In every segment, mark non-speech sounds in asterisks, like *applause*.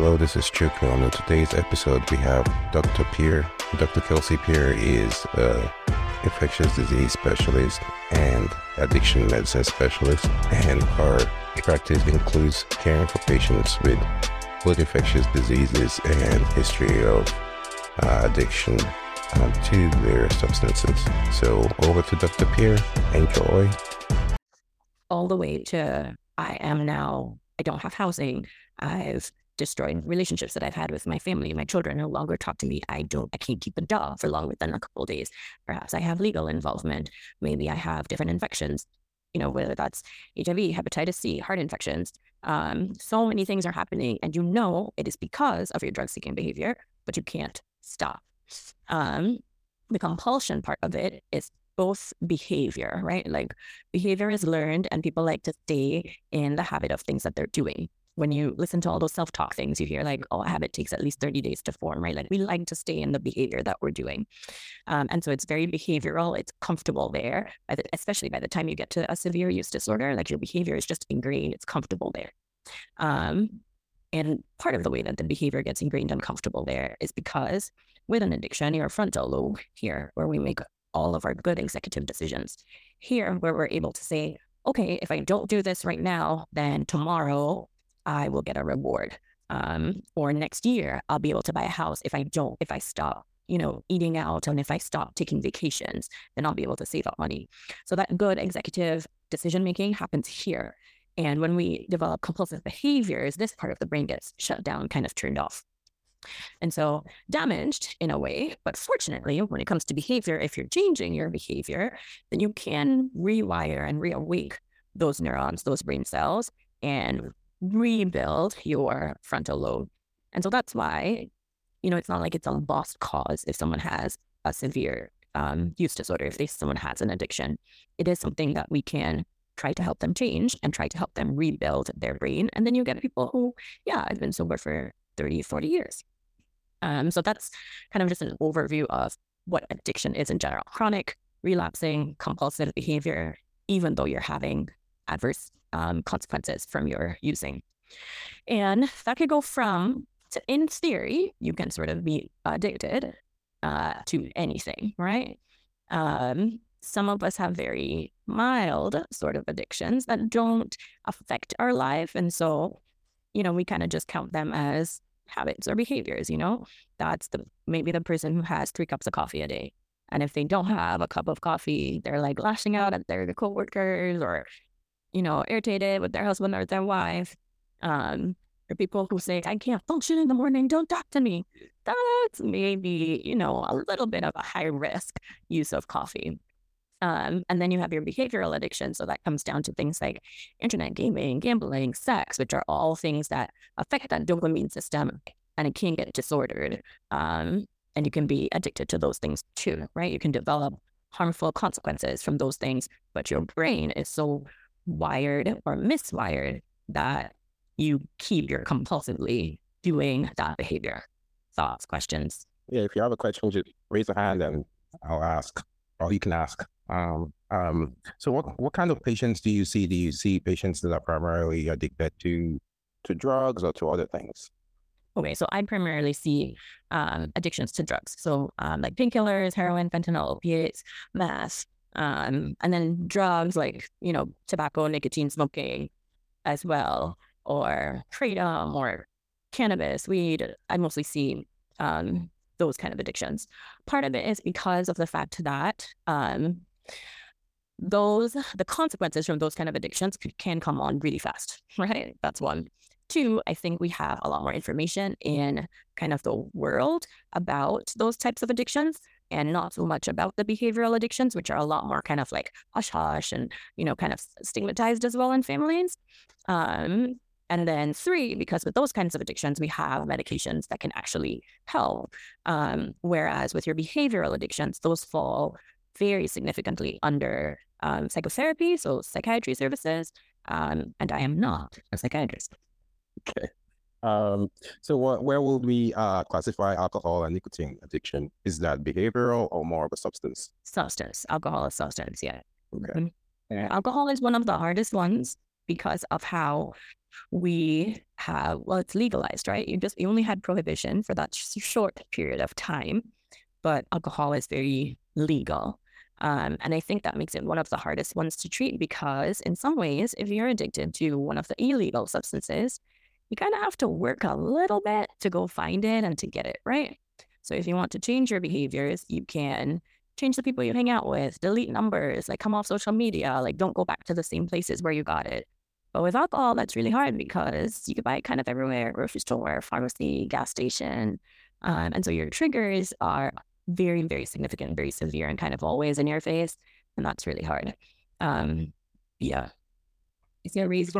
Hello, this is Chuka. On today's episode, we have Dr. Pierre. Dr. Kelsie Pierre is an infectious disease specialist and addiction medicine specialist, and her practice includes caring for patients with both infectious diseases and history of uh, addiction uh, to various substances. So, over to Dr. Pierre. Enjoy. All the way to I am now, I don't have housing. I've destroyed relationships that I've had with my family. My children no longer talk to me. I don't, I can't keep a dog for longer than a couple days. Perhaps I have legal involvement. Maybe I have different infections, you know, whether that's HIV, hepatitis C, heart infections. Um, so many things are happening, and you know it is because of your drug seeking behavior, but you can't stop. Um, the compulsion part of it is both behavior, right? Like behavior is learned, and people like to stay in the habit of things that they're doing. When you listen to all those self talk things, you hear like, oh, a habit takes at least 30 days to form, right? Like we like to stay in the behavior that we're doing. Um, and so it's very behavioral, it's comfortable there, especially by the time you get to a severe use disorder, like your behavior is just ingrained, it's comfortable there. Um, and part of the way that the behavior gets ingrained and comfortable there is because with an addiction, your frontal lobe here, where we make all of our good executive decisions. Here, where we're able to say, okay, if I don't do this right now, then tomorrow I will get a reward. Um, or next year, I'll be able to buy a house if I don't, if I stop, you know, eating out and if I stop taking vacations, then I'll be able to save up money. So that good executive decision making happens here. And when we develop compulsive behaviors, this part of the brain gets shut down, kind of turned off. And so damaged in a way, but fortunately, when it comes to behavior, if you're changing your behavior, then you can rewire and reawake those neurons, those brain cells, and rebuild your frontal lobe. And so that's why, you know, it's not like it's a lost cause if someone has a severe um, use disorder, if they, someone has an addiction. It is something that we can try to help them change and try to help them rebuild their brain. And then you get people who, yeah, I've been sober for 30, 40 years. Um, so that's kind of just an overview of what addiction is in general chronic, relapsing, compulsive behavior, even though you're having adverse um, consequences from your using. And that could go from, to, in theory, you can sort of be addicted uh, to anything, right? Um, some of us have very mild sort of addictions that don't affect our life. And so, you know, we kind of just count them as habits or behaviors, you know? That's the maybe the person who has three cups of coffee a day. And if they don't have a cup of coffee, they're like lashing out at their coworkers or, you know, irritated with their husband or their wife. Um, or people who say, I can't function in the morning, don't talk to me. That's maybe, you know, a little bit of a high risk use of coffee. Um, and then you have your behavioral addiction. So that comes down to things like internet gaming, gambling, sex, which are all things that affect that dopamine system and it can get disordered. Um, and you can be addicted to those things too, right? You can develop harmful consequences from those things, but your brain is so wired or miswired that you keep your compulsively doing that behavior. Thoughts, questions? Yeah, if you have a question, just raise a hand and I'll ask, or you can ask. Um, um, so what what kind of patients do you see? Do you see patients that are primarily addicted to to drugs or to other things? Okay, so I primarily see um, addictions to drugs. So um, like painkillers, heroin, fentanyl, opiates, meth, um, and then drugs like you know tobacco, nicotine, smoking, as well, or kratom or cannabis, weed. I mostly see um, those kind of addictions. Part of it is because of the fact that um, those the consequences from those kind of addictions can come on really fast, *laughs* right? That's one. Two, I think we have a lot more information in kind of the world about those types of addictions and not so much about the behavioral addictions, which are a lot more kind of like hush hush and, you know, kind of stigmatized as well in families. Um, and then three, because with those kinds of addictions, we have medications that can actually help. Um, whereas with your behavioral addictions, those fall very significantly under um, psychotherapy, so psychiatry services, um, and I am not a psychiatrist. Okay. Um, so what, where will we uh, classify alcohol and nicotine addiction? Is that behavioral or more of a substance? Substance. Alcohol is substance, yeah. Okay. Mm-hmm. Alcohol is one of the hardest ones because of how we have, well, it's legalized, right? You just, you only had prohibition for that short period of time, but alcohol is very legal. Um, and I think that makes it one of the hardest ones to treat because, in some ways, if you're addicted to one of the illegal substances, you kind of have to work a little bit to go find it and to get it right. So, if you want to change your behaviors, you can change the people you hang out with, delete numbers, like come off social media, like don't go back to the same places where you got it. But with alcohol, that's really hard because you can buy it kind of everywhere grocery store, pharmacy, gas station. Um, and so your triggers are very, very significant, very severe, and kind of always in your face. And that's really hard. Um, yeah. Is there a reason?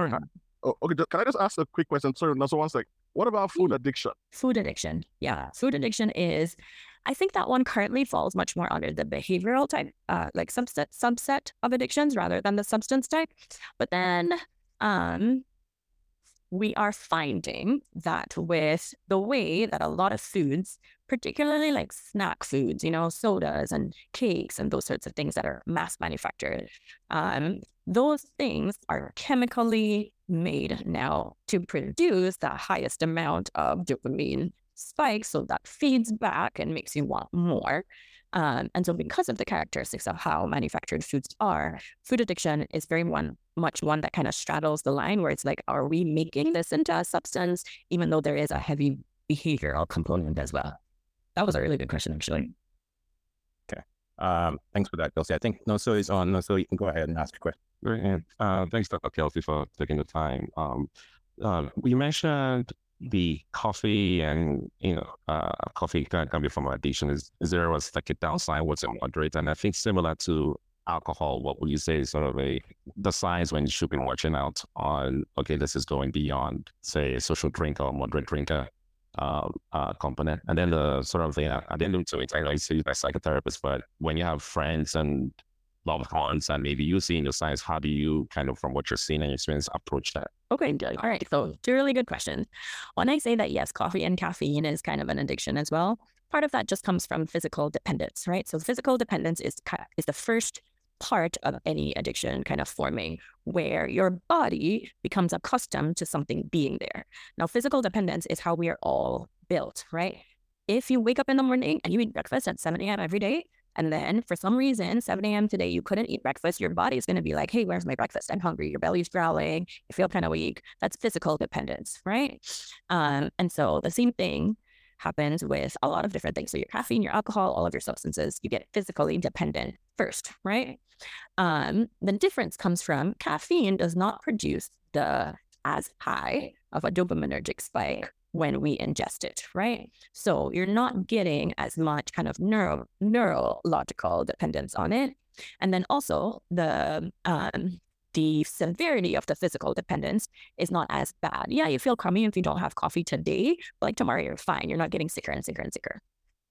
Oh, okay. Can I just ask a quick question? Sorry, another one like, what about food addiction? Food addiction. Yeah. Food addiction is, I think that one currently falls much more under the behavioral type, uh, like subset, subset of addictions rather than the substance type. But then um, we are finding that with the way that a lot of foods, particularly like snack foods, you know, sodas and cakes and those sorts of things that are mass manufactured, um, those things are chemically made now to produce the highest amount of dopamine spikes. So that feeds back and makes you want more. Um, and so, because of the characteristics of how manufactured foods are, food addiction is very one much one that kind of straddles the line where it's like, are we making this into a substance, even though there is a heavy behavioral component as well? That was a really good question, actually. Okay. Um, thanks for that, Kelsie. I think Noso is on. Noso, you can go ahead and ask a question. Great. Uh, thanks, Dr. Kelsie, for taking the time. Um, uh, we mentioned the coffee and you know uh, coffee can, can be from addiction is, is there was like a downside what's a moderate and i think similar to alcohol what would you say is sort of a the signs when you should be watching out on okay this is going beyond say a social drinker or moderate drinker uh, uh, component and then the sort of the I didn't do it I know it's used by psychotherapists but when you have friends and loved ones and maybe you see in your signs how do you kind of from what you're seeing and experience approach that Okay. All right. So, two really good questions. When I say that, yes, coffee and caffeine is kind of an addiction as well, part of that just comes from physical dependence, right? So, physical dependence is, is the first part of any addiction kind of forming where your body becomes accustomed to something being there. Now, physical dependence is how we are all built, right? If you wake up in the morning and you eat breakfast at 7 a.m. every day, and then for some reason, 7 a.m. today, you couldn't eat breakfast, your body's going to be like, hey, where's my breakfast? I'm hungry. Your belly's growling. You feel kind of weak. That's physical dependence, right? Um, and so the same thing happens with a lot of different things. So your caffeine, your alcohol, all of your substances, you get physically dependent first, right? Um, the difference comes from caffeine does not produce the as high of a dopaminergic spike when we ingest it, right? So you're not getting as much kind of neuro neurological dependence on it. And then also the um, the severity of the physical dependence is not as bad. Yeah, you feel crummy if you don't have coffee today, but like tomorrow you're fine. You're not getting sicker and sicker and sicker,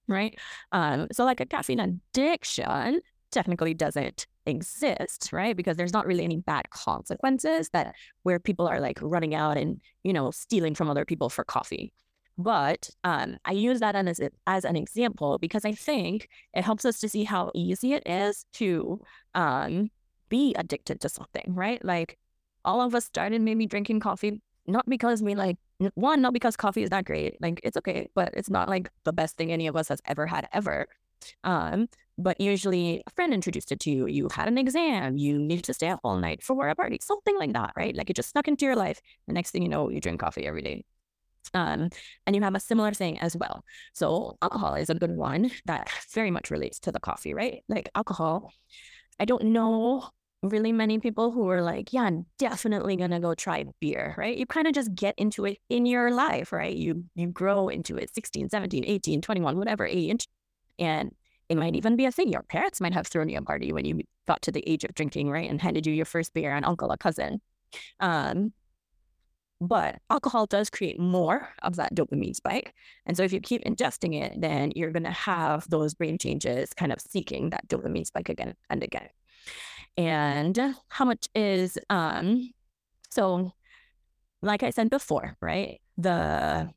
right? Um, so like a caffeine addiction technically doesn't exist, right? Because there's not really any bad consequences that where people are like running out and, you know, stealing from other people for coffee. But um, I use that as, as an example because I think it helps us to see how easy it is to um, be addicted to something, right? Like all of us started maybe drinking coffee, not because we like, one, not because coffee is that great. Like it's okay, but it's not like the best thing any of us has ever had ever. Um, but usually a friend introduced it to you. You had an exam, you needed to stay up all night for a party, something like that, right? Like it just snuck into your life. The next thing you know, you drink coffee every day. Um, and you have a similar thing as well. So alcohol is a good one that very much relates to the coffee, right? Like alcohol, I don't know really many people who are like, yeah, I'm definitely gonna go try beer, right? You kind of just get into it in your life, right? You you grow into it 16, 17, 18, 21, whatever age. And it might even be a thing. Your parents might have thrown you a party when you got to the age of drinking, right? And handed you your first beer, an uncle, a cousin. Um, but alcohol does create more of that dopamine spike. And so if you keep ingesting it, then you're going to have those brain changes kind of seeking that dopamine spike again and again. And how much is, um, so like I said before, right? The,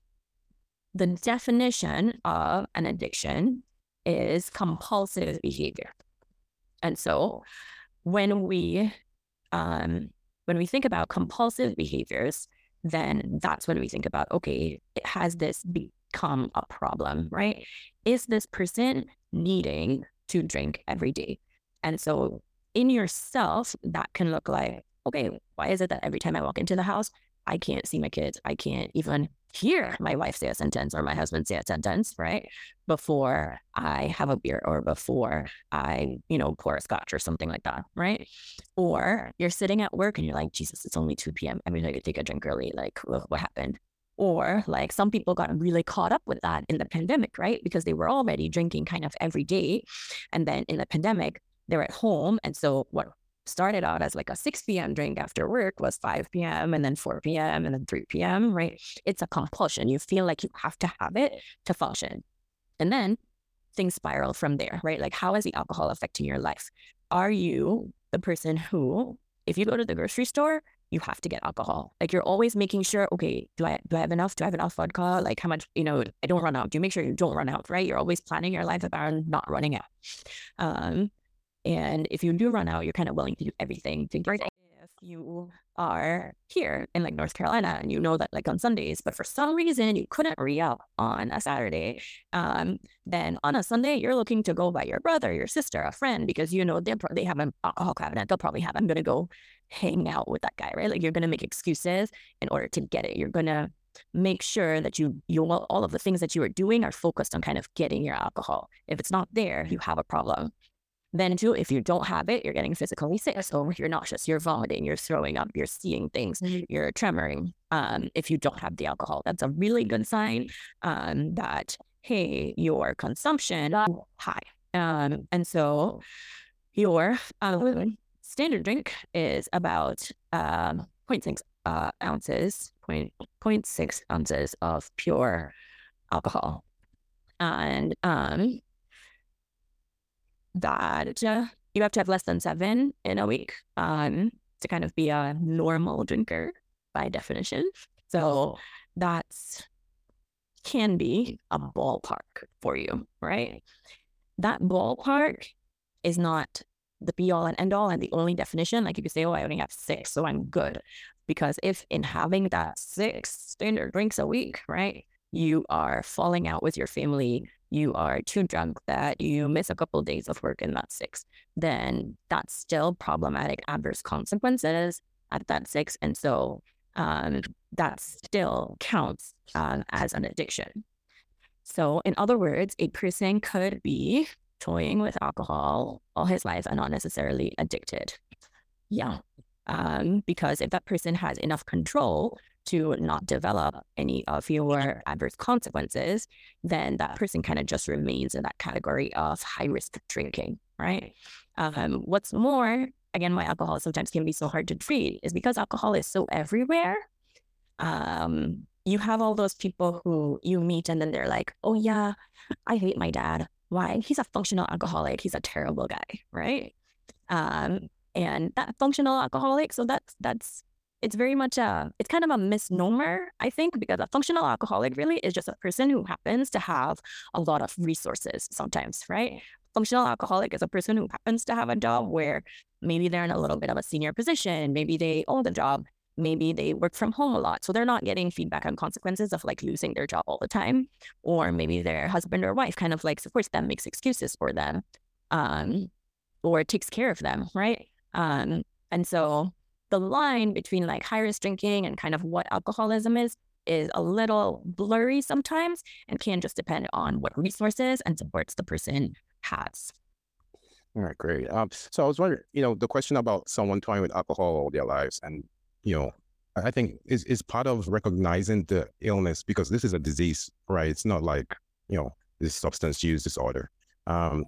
the definition of an addiction is compulsive behavior. And so when we um, when we think about compulsive behaviors, then that's when we think about okay, has this become a problem, right? Is this person needing to drink every day? And so in yourself, that can look like, okay, why is it that every time I walk into the house, I can't see my kids? I can't even hear my wife say a sentence or my husband say a sentence, right? Before I have a beer or before I, you know, pour a scotch or something like that, right? Or you're sitting at work and you're like, Jesus, it's only 2 p.m. I mean, I could take a drink early. Like, what happened? Or like some people got really caught up with that in the pandemic, right? Because they were already drinking kind of every day. And then in the pandemic, they're at home. And so what started out as like a 6 p.m. drink after work was 5 p.m. and then 4 p.m. and then 3 p.m., right? It's a compulsion. You feel like you have to have it to function. And then things spiral from there, right? Like, how is the alcohol affecting your life? Are you the person who, if you go to the grocery store, you have to get alcohol. Like you're always making sure, okay, do I do I have enough? Do I have enough vodka? Like how much, you know, I don't run out. Do you make sure you don't run out, right? You're always planning your life around not running out. Um, and if you do run out, you're kind of willing to do everything to get it. if you are here in like North Carolina and you know that like on Sundays, but for some reason you couldn't re up on a Saturday, um, then on a Sunday you're looking to go by your brother, your sister, a friend because you know they they have an alcohol cabinet. They'll probably have. I'm gonna go hang out with that guy, right? Like you're gonna make excuses in order to get it. You're gonna make sure that you you all of the things that you are doing are focused on kind of getting your alcohol. If it's not there, you have a problem. Then too, if you don't have it, you're getting physically sick. So you're nauseous, you're vomiting, you're throwing up, you're seeing things, mm-hmm. you're tremoring. Um, if you don't have the alcohol, that's a really good sign um, that hey, your consumption high. Um, and so your um, standard drink is about um, 0.6 uh, ounces, 0.6 ounces of pure alcohol. And um, that you have to have less than seven in a week um, to kind of be a normal drinker by definition. So that's can be a ballpark for you, right? That ballpark is not the be all and end all and the only definition. Like you could say, oh, I only have six, so I'm good. Because if in having that six standard drinks a week, right, you are falling out with your family, you are too drunk that you miss a couple of days of work and that's six, then that's still problematic adverse consequences at that six. And so um, that still counts uh, as an addiction. So, in other words, a person could be toying with alcohol all his life and not necessarily addicted. Yeah. Um, because if that person has enough control to not develop any of your adverse consequences, then that person kind of just remains in that category of high risk drinking, right? Um, what's more, again, why alcohol sometimes can be so hard to treat is because alcohol is so everywhere. Um, you have all those people who you meet and then they're like, oh, yeah, I hate my dad. Why? He's a functional alcoholic. He's a terrible guy, right? Um, and that functional alcoholic, so that's that's it's very much a it's kind of a misnomer i think because a functional alcoholic really is just a person who happens to have a lot of resources sometimes right? Functional alcoholic is a person who happens to have a job where maybe they're in a little bit of a senior position maybe they own the job maybe they work from home a lot so they're not getting feedback on consequences of like losing their job all the time or maybe their husband or wife kind of like supports them makes excuses for them um or takes care of them right? Um and so the line between like high risk drinking and kind of what alcoholism is is a little blurry sometimes and can just depend on what resources and supports the person has. All right, great. Um, so I was wondering, you know, the question about someone toying with alcohol all their lives, and you know, I think is is part of recognizing the illness because this is a disease, right? It's not like you know this substance use disorder. Um,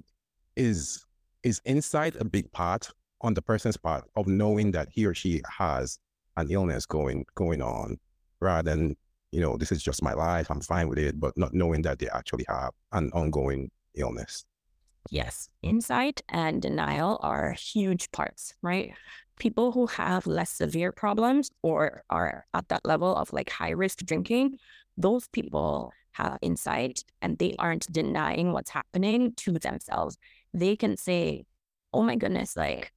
is is insight a big part on the person's part of knowing that he or she has an illness going going on rather than you know this is just my life i'm fine with it but not knowing that they actually have an ongoing illness. Yes insight and denial are huge parts right? People who have less severe problems or are at that level of like high risk drinking those people have insight and they aren't denying what's happening to themselves. They can say oh my goodness like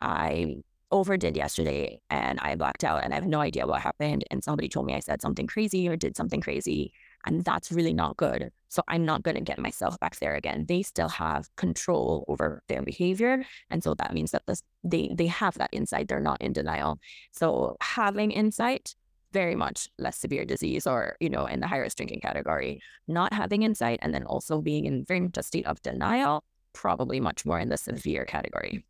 I overdid yesterday and I blacked out and I have no idea what happened. And somebody told me I said something crazy or did something crazy. And that's really not good. So I'm not going to get myself back there again. They still have control over their behavior. And so that means that this, they, they have that insight. They're not in denial. So having insight, very much less severe disease or, you know, in the high risk drinking category, not having insight and then also being in very much a state of denial, probably much more in the severe category.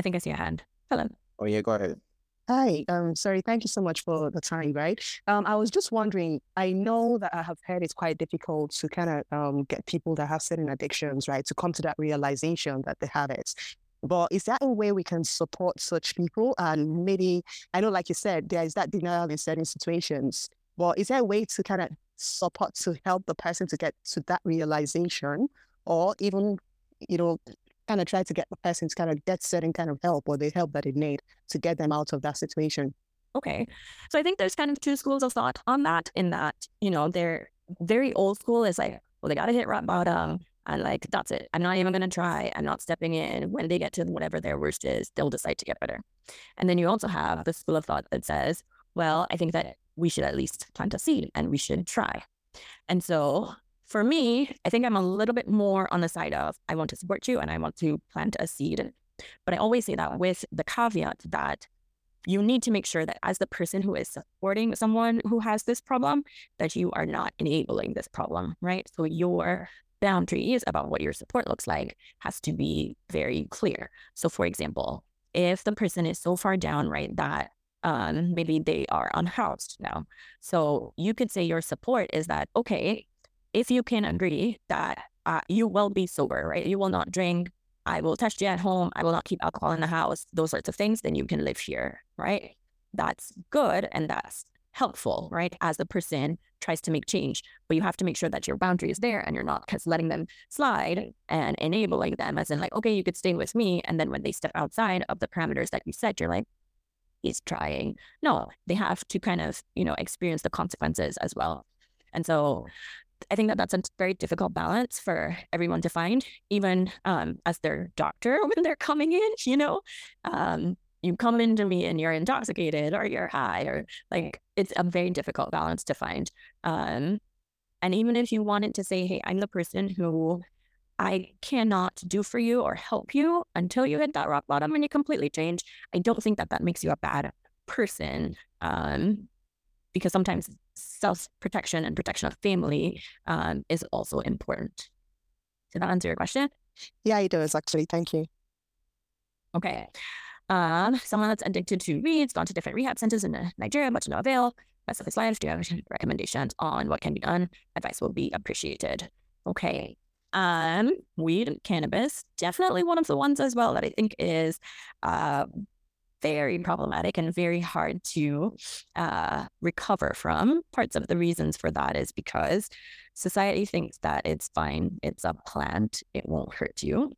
I think I see a hand. Helen. Oh yeah, go ahead. Hi, um, sorry, thank you so much for the time, right? Um, I was just wondering, I know that I have heard it's quite difficult to kind of um, get people that have certain addictions, right, to come to that realization that they have it. But is that a way we can support such people? And maybe, I know, like you said, there is that denial in certain situations, but is there a way to kind of support to help the person to get to that realization or even, you know, kind of try to get the person to kind of get certain kind of help or the help that they need to get them out of that situation. Okay. So I think there's kind of two schools of thought on that, in that, you know, they're very old school is like, well, they got to hit rock bottom. And like, that's it. I'm not even going to try. I'm not stepping in. When they get to whatever their worst is, they'll decide to get better. And then you also have the school of thought that says, well, I think that we should at least plant a seed and we should try. And so for me, I think I'm a little bit more on the side of I want to support you and I want to plant a seed. But I always say that with the caveat that you need to make sure that as the person who is supporting someone who has this problem, that you are not enabling this problem, right? So your boundaries about what your support looks like has to be very clear. So for example, if the person is so far down, right, that um, maybe they are unhoused now. So you could say your support is that, okay, if you can agree that uh, you will be sober, right? You will not drink. I will test you at home. I will not keep alcohol in the house, those sorts of things, then you can live here, right? That's good and that's helpful, right? As the person tries to make change, but you have to make sure that your boundary is there and you're not just letting them slide and enabling them as in like, okay, you could stay with me. And then when they step outside of the parameters that you set, you're like, he's trying. No, they have to kind of, you know, experience the consequences as well. And so I think that that's a very difficult balance for everyone to find, even um, as their doctor *laughs* when they're coming in, you know. Um, you come into me and you're intoxicated or you're high or like it's a very difficult balance to find. Um, and even if you wanted to say, hey, I'm the person who I cannot do for you or help you until you hit that rock bottom and you completely change, I don't think that that makes you a bad person. Um, because sometimes self protection and protection of family um, is also important. Did that answer your question? Yeah, it does actually. Thank you. Okay. Um, someone that's addicted to weeds, gone to different rehab centers in Nigeria, but to no avail. Rest of his life, do you have any recommendations on what can be done? Advice will be appreciated. Okay. Um, weed and cannabis, definitely one of the ones as well that I think is uh, very problematic and very hard to uh, recover from. Parts of the reasons for that is because society thinks that it's fine, it's a plant, it won't hurt you.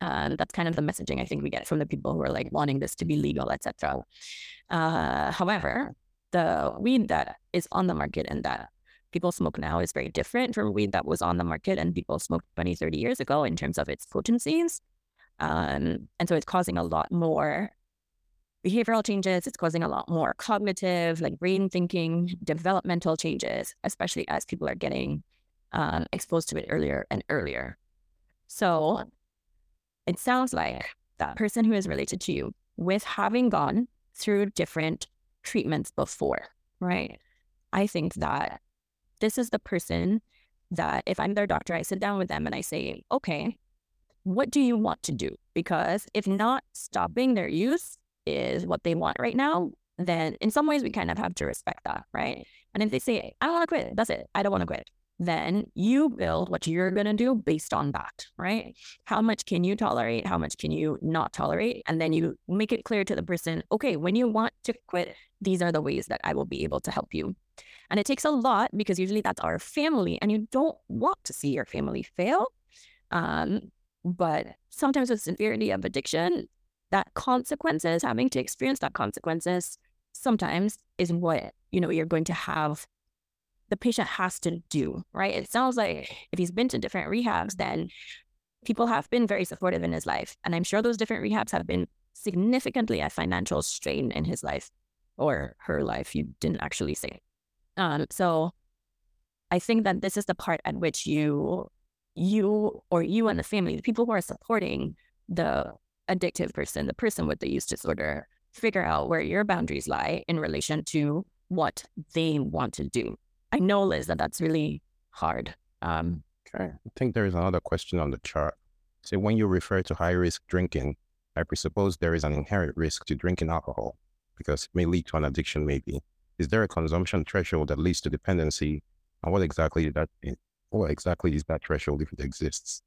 Um, that's kind of the messaging I think we get from the people who are like wanting this to be legal, etc. Uh, however, the weed that is on the market and that people smoke now is very different from weed that was on the market and people smoked 20, 30 years ago in terms of its potencies. Um, and so it's causing a lot more behavioral changes. It's causing a lot more cognitive, like brain thinking, developmental changes, especially as people are getting um, exposed to it earlier and earlier. So it sounds like that person who is related to you, with having gone through different treatments before, right? I think that this is the person that if I'm their doctor, I sit down with them and I say, okay, what do you want to do? Because if not stopping their use, is what they want right now, then in some ways we kind of have to respect that, right? And if they say, I don't want to quit, that's it, I don't want to quit, then you build what you're going to do based on that, right? How much can you tolerate? How much can you not tolerate? And then you make it clear to the person, okay, when you want to quit, these are the ways that I will be able to help you. And it takes a lot because usually that's our family and you don't want to see your family fail. Um, but sometimes with severity of addiction, that consequences, having to experience that consequences sometimes is what, you know, you're going to have the patient has to do, right? It sounds like if he's been to different rehabs, then people have been very supportive in his life. And I'm sure those different rehabs have been significantly a financial strain in his life or her life. You didn't actually say. Um, so I think that this is the part at which you, you or you and the family, the people who are supporting the addictive person, the person with the use disorder, figure out where your boundaries lie in relation to what they want to do. I know, Liz, that that's really hard. Um, okay. I think there is another question on the chart. So when you refer to high risk drinking, I presuppose there is an inherent risk to drinking alcohol because it may lead to an addiction, maybe. Is there a consumption threshold that leads to dependency? And what exactly is that? What exactly is that threshold if it exists?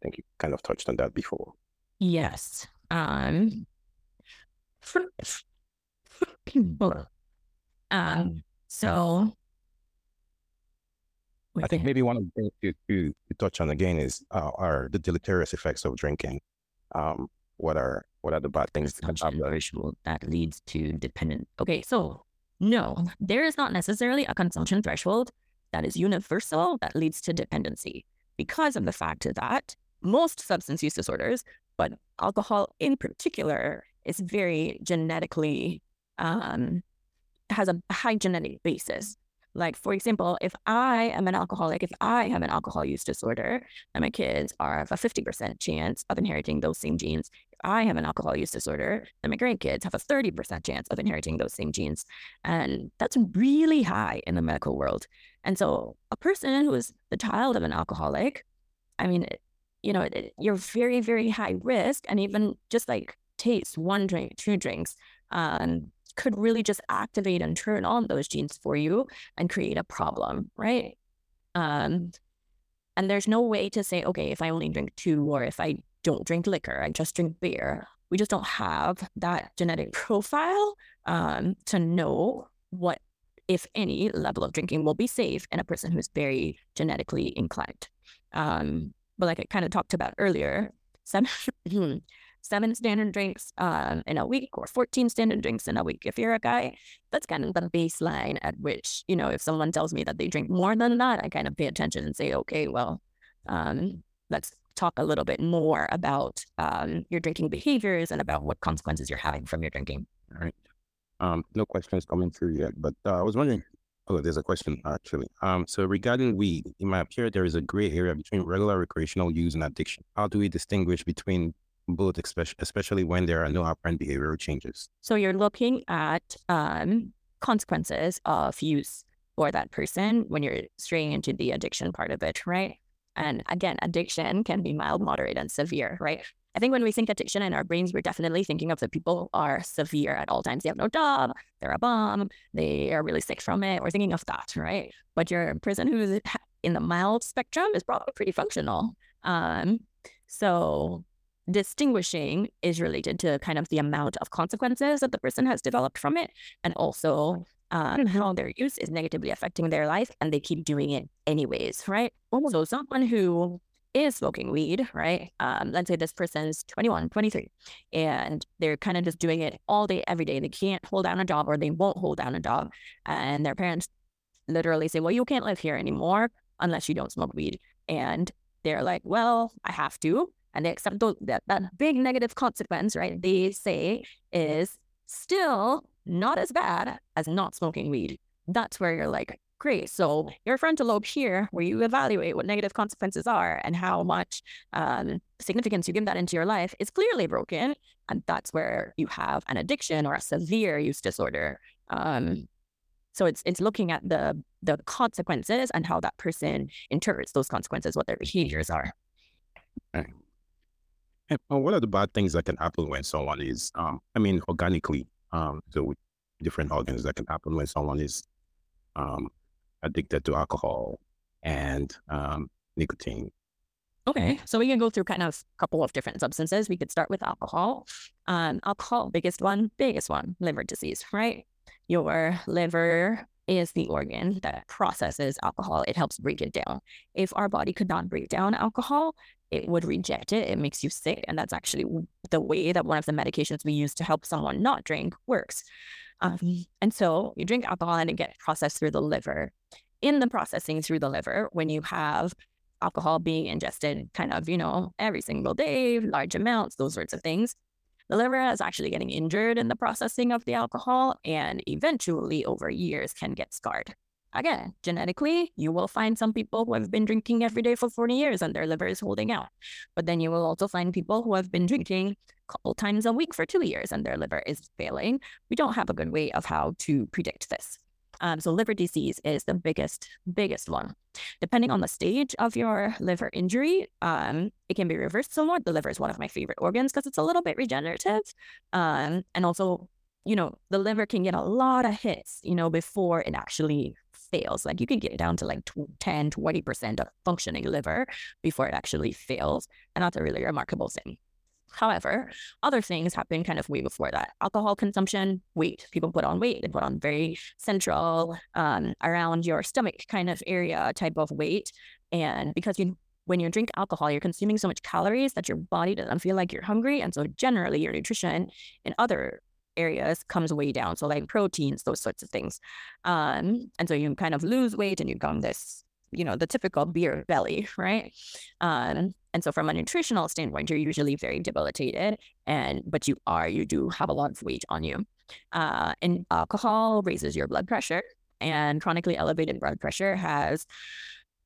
I think you kind of touched on that before. Yes. Um, *clears throat* um so I think maybe one of the things to, to, to touch on again is uh, are the deleterious effects of drinking. Um, what are what are the bad things that, that leads to dependent? Okay, so no, there is not necessarily a consumption threshold that is universal that leads to dependency because of the fact that most substance use disorders, but alcohol in particular, is very genetically um, has a high genetic basis. Like, for example, if I am an alcoholic, if I have an alcohol use disorder, and my kids are of a 50% chance of inheriting those same genes. If I have an alcohol use disorder, then my grandkids have a 30% chance of inheriting those same genes. And that's really high in the medical world. And so a person who is the child of an alcoholic, I mean, you know, you're very, very high risk. And even just like taste one drink, two drinks, um, could really just activate and turn on those genes for you and create a problem, right? Um, and there's no way to say, okay, if I only drink two or if I don't drink liquor, I just drink beer. We just don't have that genetic *laughs* profile um, to know what, if any, level of drinking will be safe in a person who's very genetically inclined. Um, but like I kind of talked about earlier, some *laughs* seven standard drinks um, in a week or 14 standard drinks in a week. If you're a guy, that's kind of the baseline at which, you know, if someone tells me that they drink more than that, I kind of pay attention and say, okay, well, um, let's talk a little bit more about um, your drinking behaviors and about what consequences you're having from your drinking. All right. Um, no questions coming through yet, but uh, I was wondering. Oh, there's a question actually. Um, so regarding weed, in my opinion, there is a gray area between regular recreational use and addiction. How do we distinguish between both, especially when there are no apparent behavioral changes. So you're looking at um, consequences of use for that person when you're straying into the addiction part of it, right? And again, addiction can be mild, moderate, and severe, right? I think when we think addiction in our brains, we're definitely thinking of the people are severe at all times. They have no job, they're a bum, they are really sick from it. We're thinking of that, right? But your person who's in the mild spectrum is probably pretty functional. Um, so distinguishing is related to kind of the amount of consequences that the person has developed from it and also um, how their use is negatively affecting their life and they keep doing it anyways, right? So someone who is smoking weed, right? Um, let's say this person's 21, 23, and they're kind of just doing it all day, every day. They can't hold down a job or they won't hold down a job. And their parents literally say, well, you can't live here anymore unless you don't smoke weed. And they're like, well, I have to and they accept those, that, that big negative consequence, right? They say is still not as bad as not smoking weed. That's where you're like, great. So your frontal lobe here, where you evaluate what negative consequences are and how much um, significance you give that into your life, is clearly broken. And that's where you have an addiction or a severe use disorder. Um, so it's it's looking at the the consequences and how that person interprets those consequences, what their behaviors are. And one of the bad things that can happen when someone is, um, I mean, organically, um, so with different organs that can happen when someone is um, addicted to alcohol and um, nicotine. Okay, so we can go through kind of a couple of different substances. We could start with alcohol. Um, alcohol, biggest one, biggest one, liver disease, right? Your liver is the organ that processes alcohol. It helps break it down. If our body could not break down alcohol, it would reject it. It makes you sick. And that's actually the way that one of the medications we use to help someone not drink works. Um, and so you drink alcohol and it gets processed through the liver. In the processing through the liver, when you have alcohol being ingested kind of, you know, every single day, large amounts, those sorts of things, the liver is actually getting injured in the processing of the alcohol and eventually over years can get scarred. Again, genetically, you will find some people who have been drinking every day for 40 years and their liver is holding out. But then you will also find people who have been drinking a couple times a week for two years and their liver is failing. We don't have a good way of how to predict this. Um, so liver disease is the biggest, biggest one. Depending on the stage of your liver injury, um, it can be reversed somewhat. The liver is one of my favorite organs because it's a little bit regenerative. Um, and also, you know, the liver can get a lot of hits, you know, before it actually fails. Like you can get it down to like 10, 20% of functioning liver before it actually fails. And that's a really remarkable thing. However, other things happen kind of way before that. Alcohol consumption, weight. People put on weight. They put on very central, um, around your stomach kind of area type of weight. And because you when you drink alcohol, you're consuming so much calories that your body doesn't feel like you're hungry. And so generally your nutrition in other areas comes way down. So like proteins, those sorts of things. Um, and so you kind of lose weight and you become this, you know, the typical beer belly, *laughs* right? Um, and so from a nutritional standpoint, you're usually very debilitated and but you are, you do have a lot of weight on you. Uh, and alcohol raises your blood pressure and chronically elevated blood pressure has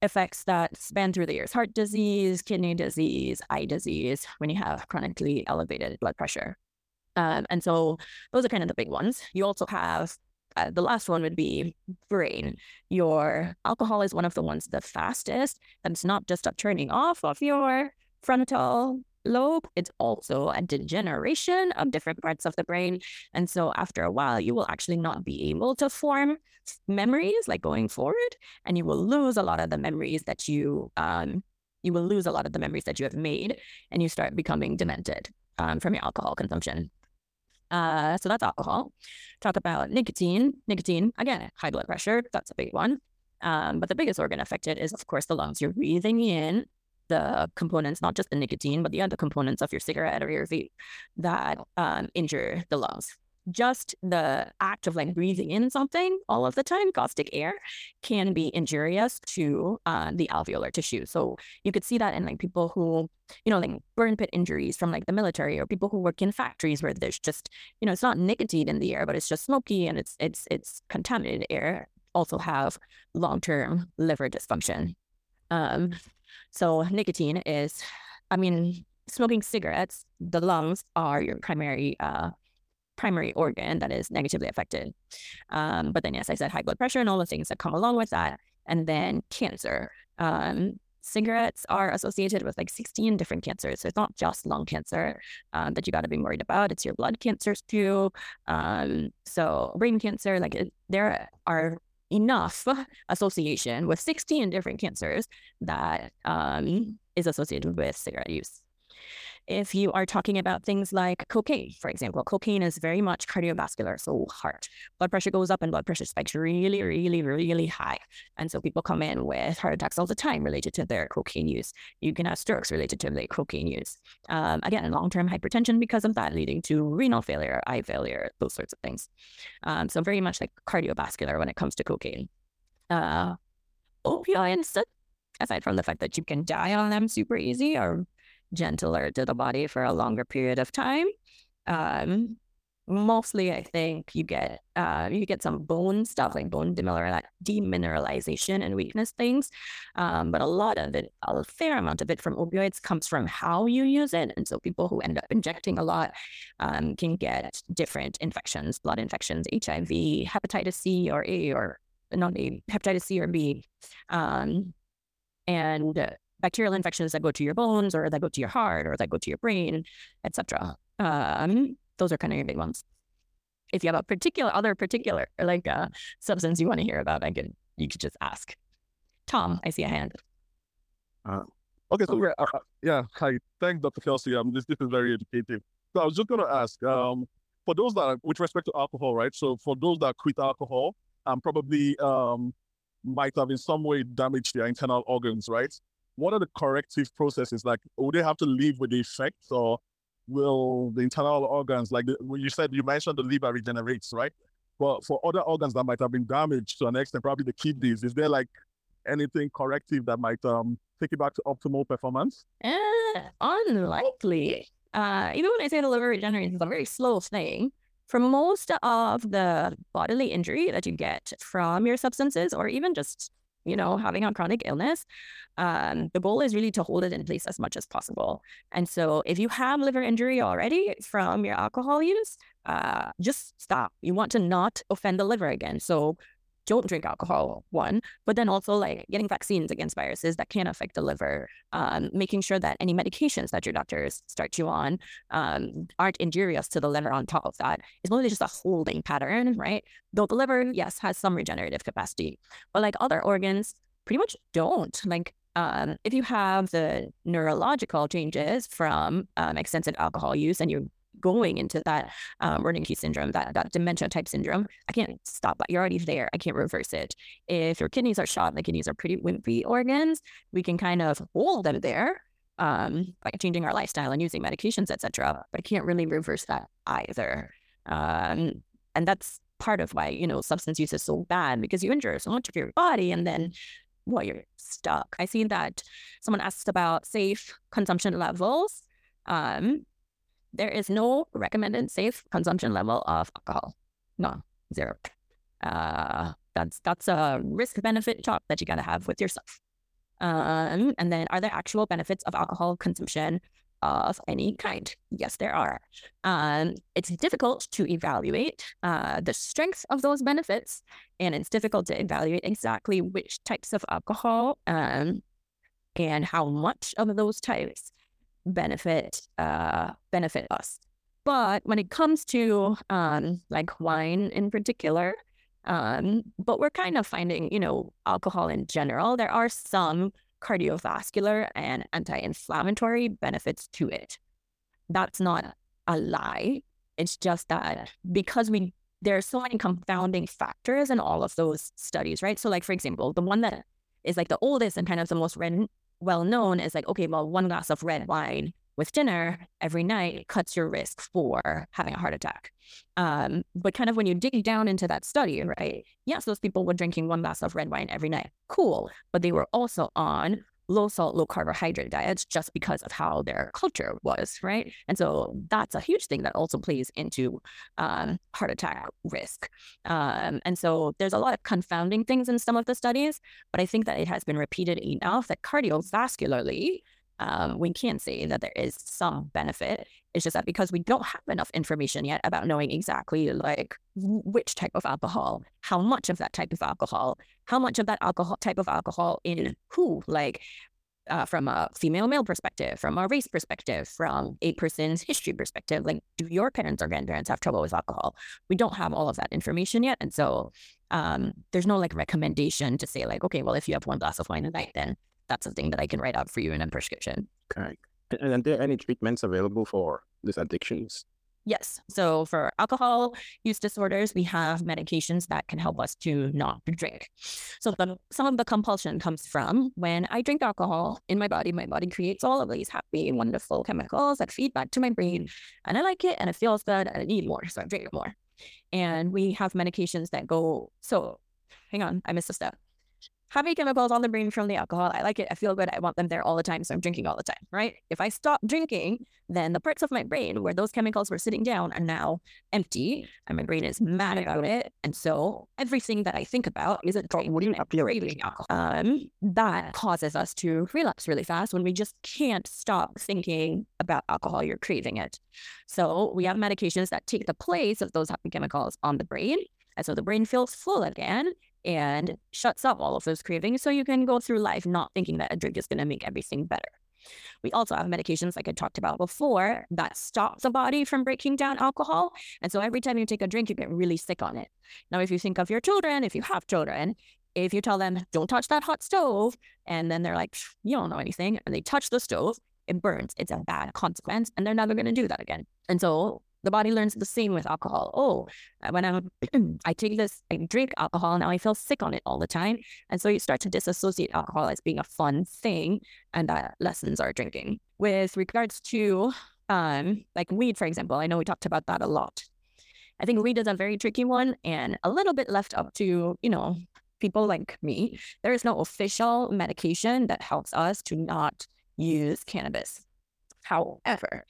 effects that span through the years heart disease, kidney disease, eye disease when you have chronically elevated blood pressure. Um, and so those are kind of the big ones. You also have uh, the last one would be brain. Your alcohol is one of the ones the fastest. And it's not just a turning off of your frontal lobe, it's also a degeneration of different parts of the brain. And so after a while, you will actually not be able to form memories like going forward, and you will lose a lot of the memories that you um, you will lose a lot of the memories that you have made, and you start becoming demented um, from your alcohol consumption. Uh, so that's alcohol. Talk about nicotine. Nicotine, again, high blood pressure. That's a big one. Um, but the biggest organ affected is, of course, the lungs. You're breathing in the components, not just the nicotine, but the other components of your cigarette or your vape that um, injure the lungs just the act of like breathing in something all of the time, caustic air, can be injurious to uh, the alveolar tissue. So you could see that in like people who, you know, like burn pit injuries from like the military or people who work in factories where there's just, you know, it's not nicotine in the air, but it's just smoky and it's it's it's contaminated air. Also have long term liver dysfunction. Um, so nicotine is, I mean, smoking cigarettes, the lungs are your primary uh, primary organ that is negatively affected. Um, but then, as I said, high blood pressure and all the things that come along with that. And then cancer. Um, cigarettes are associated with like 16 different cancers. So it's not just lung cancer um, that you got to be worried about. It's your blood cancers too. Um, so brain cancer, like there are enough association with 16 different cancers that um, is associated with cigarette use. If you are talking about things like cocaine, for example, cocaine is very much cardiovascular, so heart. Blood pressure goes up and blood pressure spikes really, really, really high. And so people come in with heart attacks all the time related to their cocaine use. You can have strokes related to their cocaine use. Um, again, long term hypertension because of that, leading to renal failure, eye failure, those sorts of things. Um, so very much like cardiovascular when it comes to cocaine. Uh, opioids, aside from the fact that you can die on them super easy, are gentler to the body for a longer period of time. Um, mostly, I think you get uh, you get some bone stuff like bone demineralization and weakness things, um, but a lot of it, a fair amount of it from opioids comes from how you use it, and so people who end up injecting a lot um, can get different infections, blood infections, HIV, hepatitis C or A or not A, hepatitis C or B, um, and bacterial infections that go to your bones or that go to your heart or that go to your brain, etc. Um, those are kind of your big ones. If you have a particular other particular like uh, substance you want to hear about, I can you could just ask. Tom, I see a hand. Uh, okay, so yeah, uh, uh, yeah, hi, thanks, Dr. Kelsie. Um, this this is very educative. So I was just gonna ask, um, for those that, are, with respect to alcohol, right? So for those that quit alcohol, um, probably um, might have in some way damaged their internal organs, right? What are the corrective processes? Like, will they have to live with the effects, or will the internal organs, like the, you said, you mentioned the liver regenerates, right? But for other organs that might have been damaged to an extent, probably the kidneys, is there like anything corrective that might um take it back to optimal performance? Uh, unlikely. uh, even when I say the liver regenerates, it's a very slow thing. For most of the bodily injury that you get from your substances, or even just you know, having a chronic illness, um, the goal is really to hold it in place as much as possible. And so if you have liver injury already from your alcohol use, uh, just stop. You want to not offend the liver again. So don't drink alcohol, one, but then also like getting vaccines against viruses that can affect the liver, um, making sure that any medications that your doctors start you on um, aren't injurious to the liver on top of that. It's mostly just a holding pattern, right? Though the liver, yes, has some regenerative capacity, but like other organs, pretty much don't. Like um, if you have the neurological changes from um, extensive alcohol use and you going into that um, Wernicke syndrome, that, that dementia type syndrome, I can't stop that. You're already there. I can't reverse it. If your kidneys are shot, the kidneys are pretty wimpy organs, we can kind of hold them there um, by changing our lifestyle and using medications, etc. But I can't really reverse that either. Um, and that's part of why, you know, substance use is so bad because you injure so much of your body and then well, you're stuck. I see that someone asked about safe consumption levels. Um, there is no recommended safe consumption level of alcohol. No, zero. Uh, that's that's a risk benefit talk that you got to have with yourself. Um, and then, are there actual benefits of alcohol consumption of any kind? Yes, there are. Um, it's difficult to evaluate uh, the strength of those benefits, and it's difficult to evaluate exactly which types of alcohol um, and how much of those types benefit uh, benefit us. But when it comes to um, like wine in particular, um, but we're kind of finding, you know, alcohol in general, there are some cardiovascular and anti-inflammatory benefits to it. That's not a lie. It's just that because we there are so many confounding factors in all of those studies, right? So, like for example, the one that is like the oldest and kind of the most well known is like, okay, well, one glass of red wine with dinner every night cuts your risk for having a heart attack. Um, but kind of when you dig down into that study, right? Yes, those people were drinking one glass of red wine every night. Cool. But they were also on low salt, low carbohydrate diets just because of how their culture was, right? And so that's a huge thing that also plays into um, heart attack risk. Um, and so there's a lot of confounding things in some of the studies, but I think that it has been repeated enough that cardiovascularly, um, we can say that there is some benefit. It's just that because we don't have enough information yet about knowing exactly like which type of alcohol, how much of that type of alcohol, how much of that alcohol type of alcohol in who, like uh, from a female male perspective, from a race perspective, from a person's history perspective. Like, do your parents or grandparents have trouble with alcohol? We don't have all of that information yet. And so um, there's no like recommendation to say, like, okay, well, if you have one glass of wine a night, then that's something that I can write out for you in a prescription. Okay. And are there any treatments available for these addictions? Yes. So for alcohol use disorders, we have medications that can help us to not drink. So the, some of the compulsion comes from when I drink alcohol in my body, my body creates all of these happy, wonderful chemicals that feed back to my brain. And I like it and it feels good and I need more. So I drink more. And we have medications that go, so hang on, I missed a step happy chemicals on the brain from the alcohol. I like it. I feel good. I want them there all the time. So I'm drinking all the time, right? If I stop drinking, then the parts of my brain where those chemicals were sitting down are now empty and my brain is mad about it. And so everything that I think about is a craving alcohol. Um, that causes us to relapse really fast when we just can't stop thinking about alcohol. You're craving it. So we have medications that take the place of those happy chemicals on the brain. And so the brain feels full again and shuts up all of those cravings so you can go through life not thinking that a drink is going to make everything better. We also have medications, like I talked about before, that stop the body from breaking down alcohol. And so every time you take a drink, you get really sick on it. Now, if you think of your children, if you have children, if you tell them, don't touch that hot stove, and then they're like, you don't know anything, and they touch the stove, it burns. It's a bad consequence, and they're never going to do that again. And so the body learns the same with alcohol. Oh, when I'm, *clears throat* I take this, I drink alcohol, now I feel sick on it all the time. And so you start to disassociate alcohol as being a fun thing, and that lessens our drinking. With regards to um, like weed, for example, I know we talked about that a lot. I think weed is a very tricky one and a little bit left up to, you know, people like me. There is no official medication that helps us to not use cannabis. However,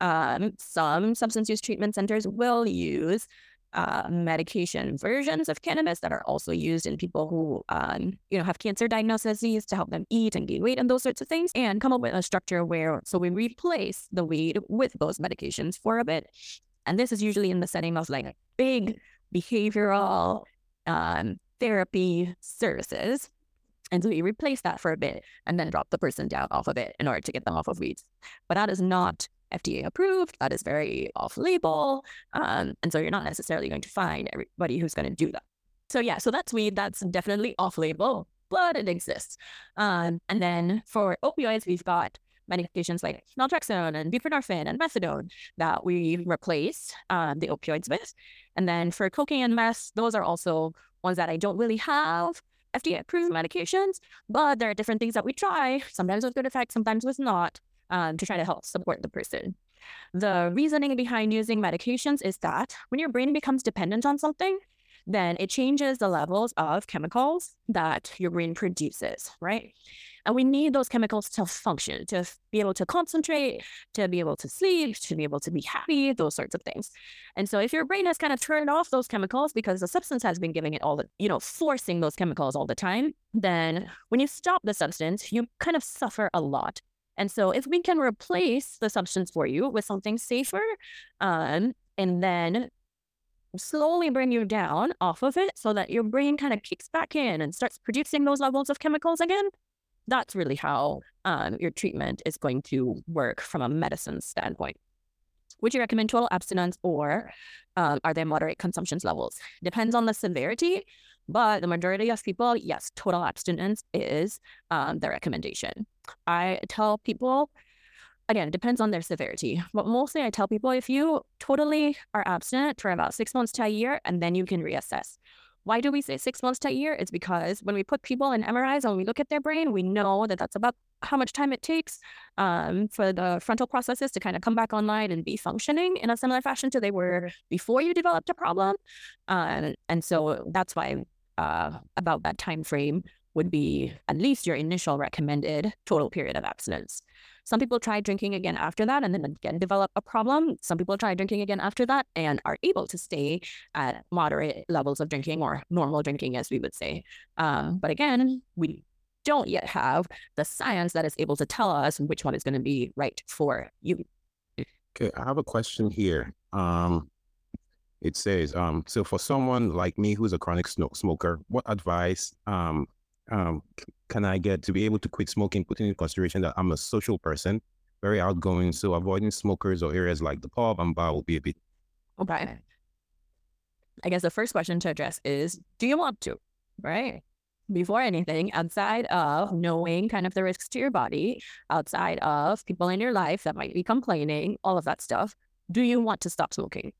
Um, some substance use treatment centers will use uh, medication versions of cannabis that are also used in people who, um, you know, have cancer diagnoses to help them eat and gain weight and those sorts of things, and come up with a structure where so we replace the weed with those medications for a bit, and this is usually in the setting of like big behavioral um, therapy services. And so we replace that for a bit and then drop the person down off of it in order to get them off of weeds. But that is not FDA approved. That is very off label. Um, and so you're not necessarily going to find everybody who's going to do that. So, yeah, so that's weed. That's definitely off label, but it exists. Um, and then for opioids, we've got medications like naltrexone and buprenorphine and methadone that we replace um, the opioids with. And then for cocaine and meth, those are also ones that I don't really have FDA approved medications, but there are different things that we try, sometimes with good effect, sometimes with not um, to try to help support the person. The reasoning behind using medications is that when your brain becomes dependent on something, then it changes the levels of chemicals that your brain produces, right? And we need those chemicals to function, to be able to concentrate, to be able to sleep, to be able to be happy, those sorts of things. And so if your brain has kind of turned off those chemicals because the substance has been giving it all the, you know, forcing those chemicals all the time, then when you stop the substance, you kind of suffer a lot. And so if we can replace the substance for you with something safer, um, and then slowly bring you down off of it so that your brain kind of kicks back in and starts producing those levels of chemicals again, that's really how um, your treatment is going to work from a medicine standpoint. Would you recommend total abstinence or um, are there moderate consumption levels? Depends on the severity, but the majority of people, yes, total abstinence is um, the recommendation. I tell people, again, it depends on their severity, but mostly I tell people if you totally are abstinent for about six months to a year, and then you can reassess. Why do we say six months to a year? It's because when we put people in MRIs and we look at their brain, we know that that's about how much time it takes um, for the frontal processes to kind of come back online and be functioning in a similar fashion to they were before you developed a problem. Uh, and so that's why uh, about that time frame would be at least your initial recommended total period of abstinence. Some people try drinking again after that and then again develop a problem. Some people try drinking again after that and are able to stay at moderate levels of drinking or normal drinking, as we would say. Uh, but again, we don't yet have the science that is able to tell us which one is going to be right for you. Okay, I have a question here. Um, it says, um, so for someone like me who's a chronic smoker, what advice um, um, can I get to be able to quit smoking, putting in consideration that I'm a social person, very outgoing, so avoiding smokers or areas like the pub and bar will be a bit. Okay. I guess the first question to address is, do you want to, right? Before anything, outside of knowing kind of the risks to your body, outside of people in your life that might be complaining, all of that stuff, do you want to stop smoking?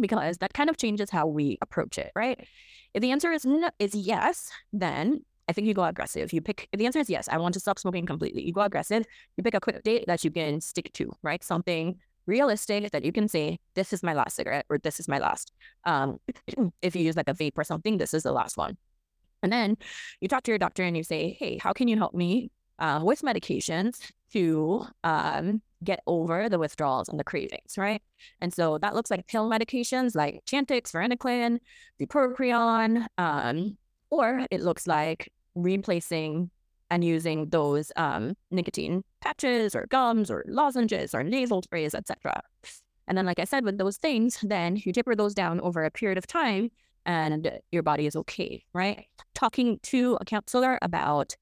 Because that kind of changes how we approach it, right? If the answer is no, is yes, then I think you go aggressive. You pick if the answer is yes, I want to stop smoking completely. You go aggressive. You pick a quick date that you can stick to, right? Something realistic that you can say, this is my last cigarette or this is my last. Um, *clears throat* if you use like a vape or something, this is the last one. And then you talk to your doctor and you say, hey, how can you help me uh, with medications to um, get over the withdrawals and the cravings, right? And so that looks like pill medications like Chantix, varenicline, bupropion, um, or it looks like replacing and using those um, nicotine patches or gums or lozenges or nasal sprays, etc. And then, like I said, with those things, then you taper those down over a period of time and your body is okay, right? Talking to a counselor about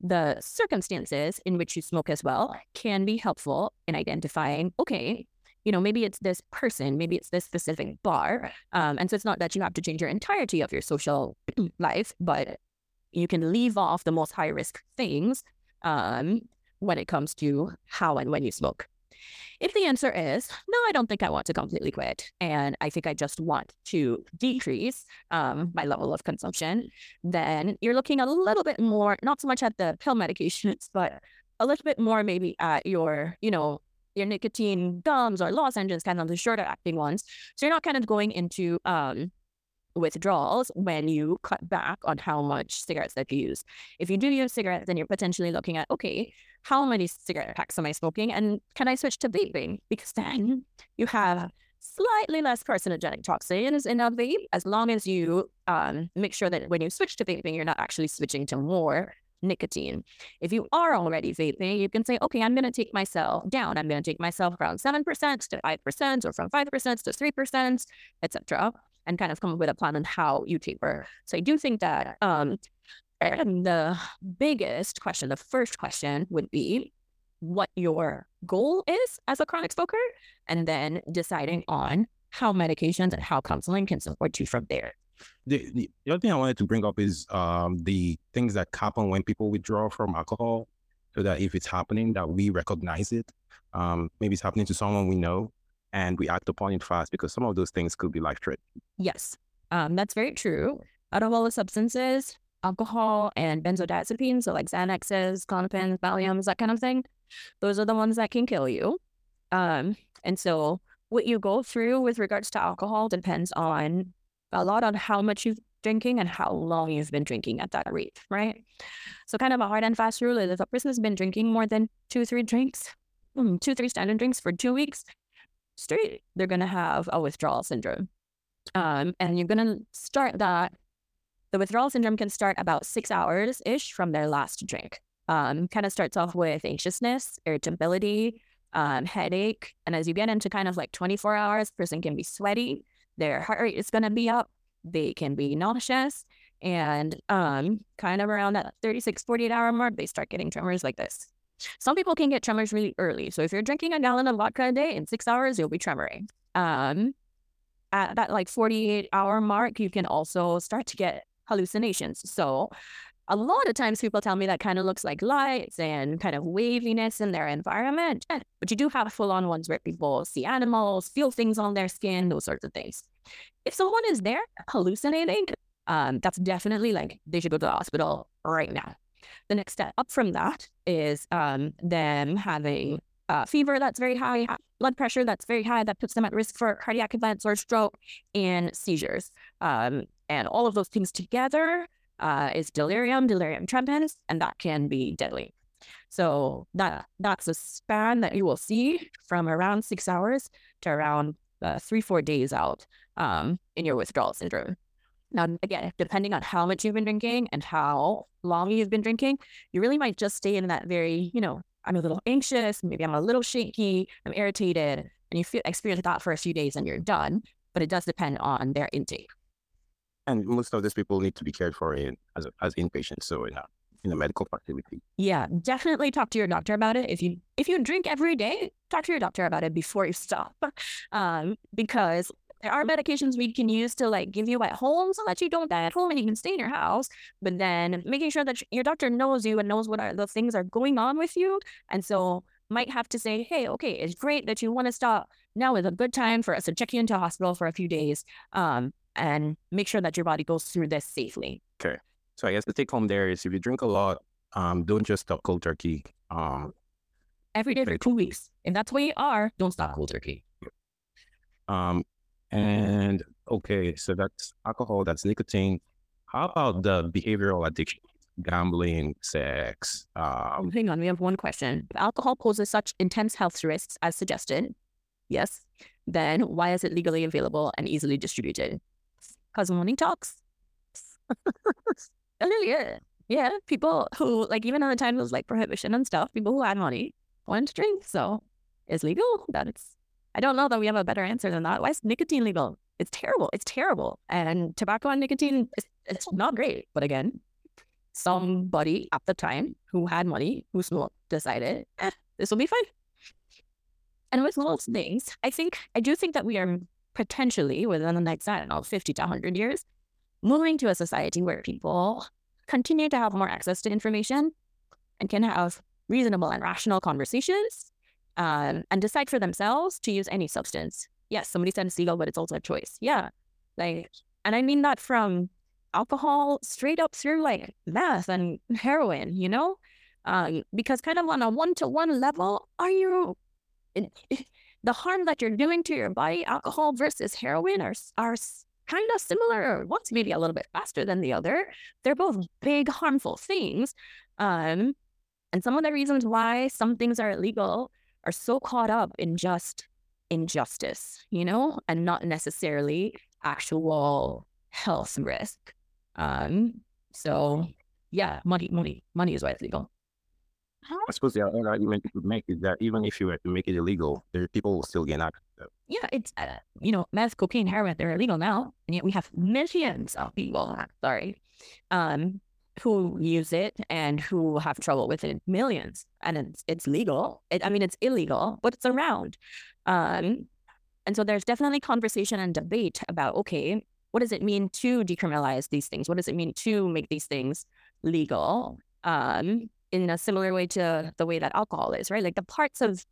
the circumstances in which you smoke as well can be helpful in identifying, okay, you know, maybe it's this person, maybe it's this specific bar. Um, and so it's not that you have to change your entirety of your social *clears throat* life, but you can leave off the most high risk things um, when it comes to how and when you smoke. If the answer is no, I don't think I want to completely quit, and I think I just want to decrease um, my level of consumption, then you're looking a little bit more, not so much at the pill medications, *laughs* but a little bit more maybe at your, you know, your nicotine gums or lozenges, kind of the shorter acting ones. So you're not kind of going into um, withdrawals when you cut back on how much cigarettes that you use. If you do use cigarettes, then you're potentially looking at, okay, how many cigarette packs am I smoking? And can I switch to vaping? Because then you have slightly less carcinogenic toxins in a vape, as long as you um, make sure that when you switch to vaping, you're not actually switching to more nicotine. If you are already vaping, you can say, okay, I'm going to take myself down. I'm going to take myself around 7% to 5% or from 5% to 3%, etc., and kind of come up with a plan on how you taper. So I do think that um, the biggest question, the first question would be what your goal is as a chronic smoker, and then deciding on how medications and how counseling can support you from there. The, the, the other thing I wanted to bring up is um, the things that happen when people withdraw from alcohol, so that if it's happening, that we recognize it. Um, maybe it's happening to someone we know, and we act upon it fast because some of those things could be life threatening. Yes, um, that's very true. Out of all the substances, alcohol and benzodiazepines, so like Xanaxes, Klonopin, Valiums, that kind of thing, those are the ones that can kill you. Um, and so what you go through with regards to alcohol depends on a lot on how much you've drinking and how long you've been drinking at that rate, right? So kind of a hard and fast rule is if a person has been drinking more than two, three drinks, hmm, two, three standard drinks for two weeks straight, they're going to have a withdrawal syndrome. Um, and you're going to start that. The withdrawal syndrome can start about six hours ish from their last drink. Um, kind of starts off with anxiousness, irritability, um, headache. And as you get into kind of like 24 hours, person can be sweaty, their heart rate is going to be up, they can be nauseous, and um, kind of around that 36, 48 hour mark, they start getting tremors like this. Some people can get tremors really early. So if you're drinking a gallon of vodka a day, in six hours, you'll be tremoring. Um, at that like 48 hour mark, you can also start to get hallucinations. So a lot of times people tell me that kind of looks like lights and kind of waviness in their environment. But you do have full on ones where people see animals, feel things on their skin, those sorts of things. If someone is there hallucinating, um, that's definitely like they should go to the hospital right now. The next step up from that is um, them having fever that's very high, blood pressure that's very high, that puts them at risk for cardiac events or stroke and seizures. Um, and all of those things together uh, is delirium, delirium tremens, and that can be deadly. So that that's a span that you will see from around six hours to around uh, three, four days out um, in your withdrawal syndrome. Now, again, depending on how much you've been drinking and how long you've been drinking, you really might just stay in that very, you know, I'm a little anxious, maybe I'm a little shaky, I'm irritated, and you feel experience that for a few days and you're done. But it does depend on their intake and most of these people need to be cared for in as as inpatients, so in a in a medical facility. Yeah, definitely talk to your doctor about it. If you if you drink every day, talk to your doctor about it before you stop, *laughs* um, because there are medications we can use to like give you at home so that you don't die at home and you can stay in your house. But then making sure that your doctor knows you and knows what are the things are going on with you, and so might have to say, hey, okay, it's great that you want to stop. Now is a good time for us to check you into hospital for a few days. Um, and make sure that your body goes through this safely. Okay. So I guess the take home there is if you drink a lot, um, don't just stop cold turkey. Um, every day for two weeks. If that's where you are, don't stop cold turkey. Um, and okay, so that's alcohol, that's nicotine. How about the behavioral addiction? Gambling, sex. Um, Hang on, we have one question. If alcohol poses such intense health risks as suggested, yes, then why is it legally available and easily distributed? because money talks. *laughs* yeah, yeah. People who like even at the time it was like prohibition and stuff, people who had money wanted to drink, so it's legal. That it's. I don't know that we have a better answer than that. Why is nicotine legal? It's terrible. It's terrible. And tobacco and nicotine, it's not great. But again, somebody at the time who had money, who smoked, decided, eh, this will be fine. And with most things, I think I do think that we are potentially within the next, I don't know, 50 to 100 years, moving to a society where people continue to have more access to information and can have reasonable and rational conversations um, and decide for themselves to use any substance. Yes, somebody said it's legal, but it's also a choice. Yeah. Like, and I mean that from alcohol straight up through like meth and heroin, you know? Um, because kind of on a one to one level, are you *laughs* the harm that you're doing to your body, alcohol versus heroin, are, are kind of similar. One's maybe a little bit faster than the other. They're both big, harmful things. Um, and some of the reasons why some things are illegal are so caught up in just injustice, you know, and not necessarily actual health risk. Um, so yeah, money, money, money is why it's legal. I suppose the other argument you could make is that even if you were to make it illegal, there people will still get access. Yeah, it's uh, you know, meth, cocaine, heroin, they're illegal now, and yet we have millions of people. Sorry, um, who use it and who have trouble with it. Millions, and it's it's legal. It, I mean, it's illegal, but it's around. Um, and so there's definitely conversation and debate about okay, what does it mean to decriminalize these things? What does it mean to make these things legal? Um, in a similar way to the way that alcohol is, right? Like the parts of